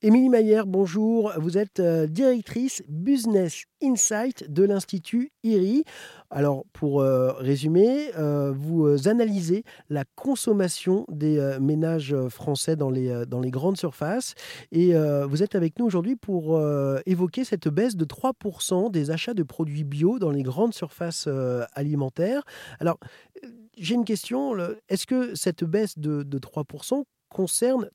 Émilie Maillère, bonjour. Vous êtes euh, directrice Business Insight de l'Institut IRI. Alors, pour euh, résumer, euh, vous analysez la consommation des ménages français dans les, grandes surfaces et vous êtes avec nous aujourd'hui pour évoquer cette baisse de 3% des achats de produits bio dans les grandes surfaces alimentaires. Alors, j'ai une question. Est-ce que cette baisse de, de 3% concerne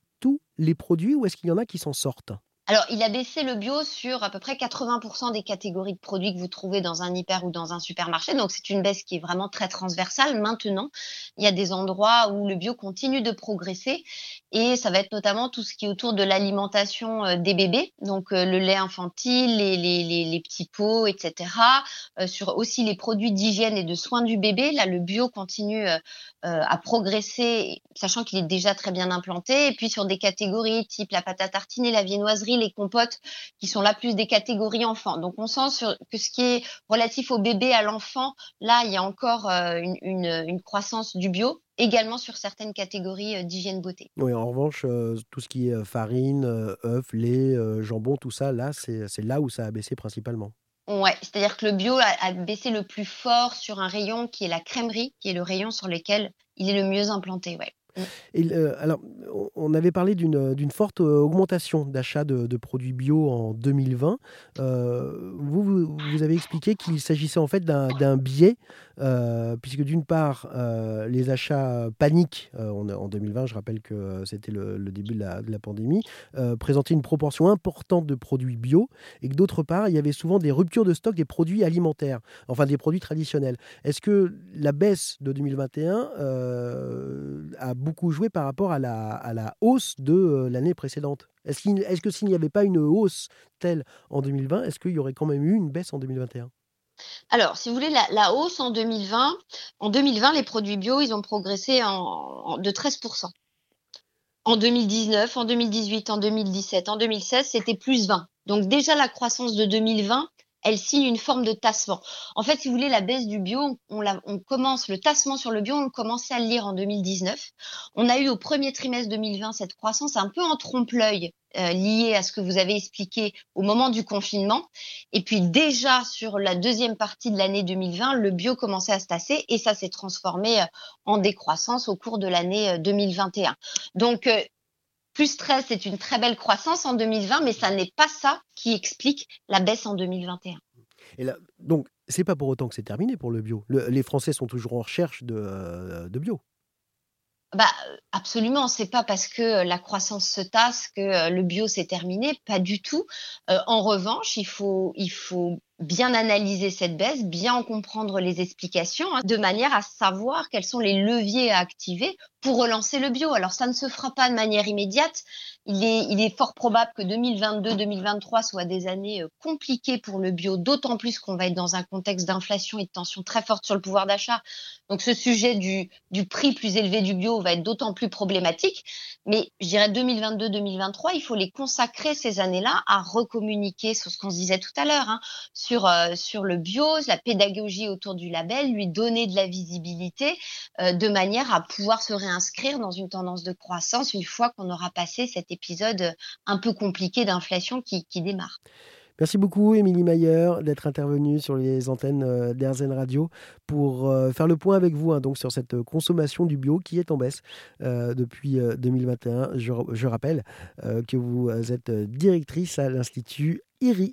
les produits ou est-ce qu'il y en a qui s'en sortent? Alors, il a baissé le bio sur à peu près 80% des catégories de produits que vous trouvez dans un hyper ou dans un supermarché. Donc, c'est une baisse qui est vraiment très transversale. Maintenant, il y a des endroits où le bio continue de progresser et ça va être notamment tout ce qui est autour de l'alimentation euh, des bébés, donc euh, le lait infantile, les, les, les, petits pots, etc. Euh, sur aussi les produits d'hygiène et de soins du bébé. Là, le bio continue à progresser, sachant qu'il est déjà très bien implanté. Et puis sur des catégories type la pâte à tartiner, la viennoiserie, les compotes, qui sont là plus des catégories enfants. Donc on sent sur, que ce qui est relatif au bébé, à l'enfant, là, il y a encore euh, une, croissance du bio également sur certaines catégories euh, d'hygiène beauté. Oui, en revanche, euh, tout ce qui est farine, œufs, lait, jambon, tout ça, là, c'est là où ça a baissé principalement. Ouais, c'est-à-dire que le bio a, a, baissé le plus fort sur un rayon qui est la crèmerie, qui est le rayon sur lequel il est le mieux implanté. Ouais. Alors, on avait parlé d'une forte augmentation d'achat de, produits bio en 2020. vous, vous, avez expliqué qu'il s'agissait en fait d'un biais, puisque d'une part, les achats paniques en 2020, je rappelle que c'était le, début de la, pandémie, présentaient une proportion importante de produits bio, et que d'autre part, il y avait souvent des ruptures de stock des produits alimentaires, enfin des produits traditionnels. Est-ce que la baisse de 2021 a beaucoup joué par rapport à la, hausse de euh, l'année précédente? Est-ce est que s'il n'y avait pas une hausse telle en 2020, est-ce qu'il y aurait quand même eu une baisse en 2021 alors, si vous voulez, la, hausse en 2020, en 2020, les produits bio, ils ont progressé de 13%. En 2019, en 2018, en 2017, en 2016, c'était plus 20. Donc déjà, la croissance de 2020, elle signe une forme de tassement. En fait, si vous voulez, la baisse du bio, on, on commence le tassement sur le bio, on commençait à le lire en 2019. On a eu au premier trimestre 2020 cette croissance un peu en trompe-l'œil euh, liée à ce que vous avez expliqué au moment du confinement. Et puis déjà sur la deuxième partie de l'année 2020, le bio commençait à se tasser et ça s'est transformé euh, en décroissance au cours de l'année 2021. Euh, Donc plus 13, c'est une très belle croissance en 2020, mais ça n'est pas ça qui explique la baisse en 2021. Et là, donc, c'est pas pour autant que c'est terminé pour le bio. les Français sont toujours en recherche de, euh, de bio. Bah, absolument, c'est pas parce que la croissance se tasse que euh, le bio c'est terminé, pas du tout. Euh, en revanche, il faut, il faut bien analyser cette baisse, bien en comprendre les explications, hein, de manière à savoir quels sont les leviers à activer pour relancer le bio. Alors ça ne se fera pas de manière immédiate. Il est, fort probable que 2022-2023 soient des années euh, compliquées pour le bio, d'autant plus qu'on va être dans un contexte d'inflation et de tension très forte sur le pouvoir d'achat. Donc ce sujet du, du prix plus élevé du bio va être d'autant plus problématique. Mais je dirais 2022-2023, il faut les consacrer ces années-là à recommuniquer sur ce qu'on se disait tout à l'heure, hein, sur, euh, sur le bio, la pédagogie autour du label, lui donner de la visibilité euh, de manière à pouvoir se réinscrire dans une tendance de croissance une fois qu'on aura passé cet épisode un peu compliqué d'inflation qui, qui démarre. Merci beaucoup, Émilie Mayer, d'être intervenue sur les antennes euh, d'Airzen Radio pour faire le point avec vous hein, donc sur cette consommation du bio qui est en baisse depuis 2021. Je, je rappelle que vous êtes directrice à l'Institut IRI.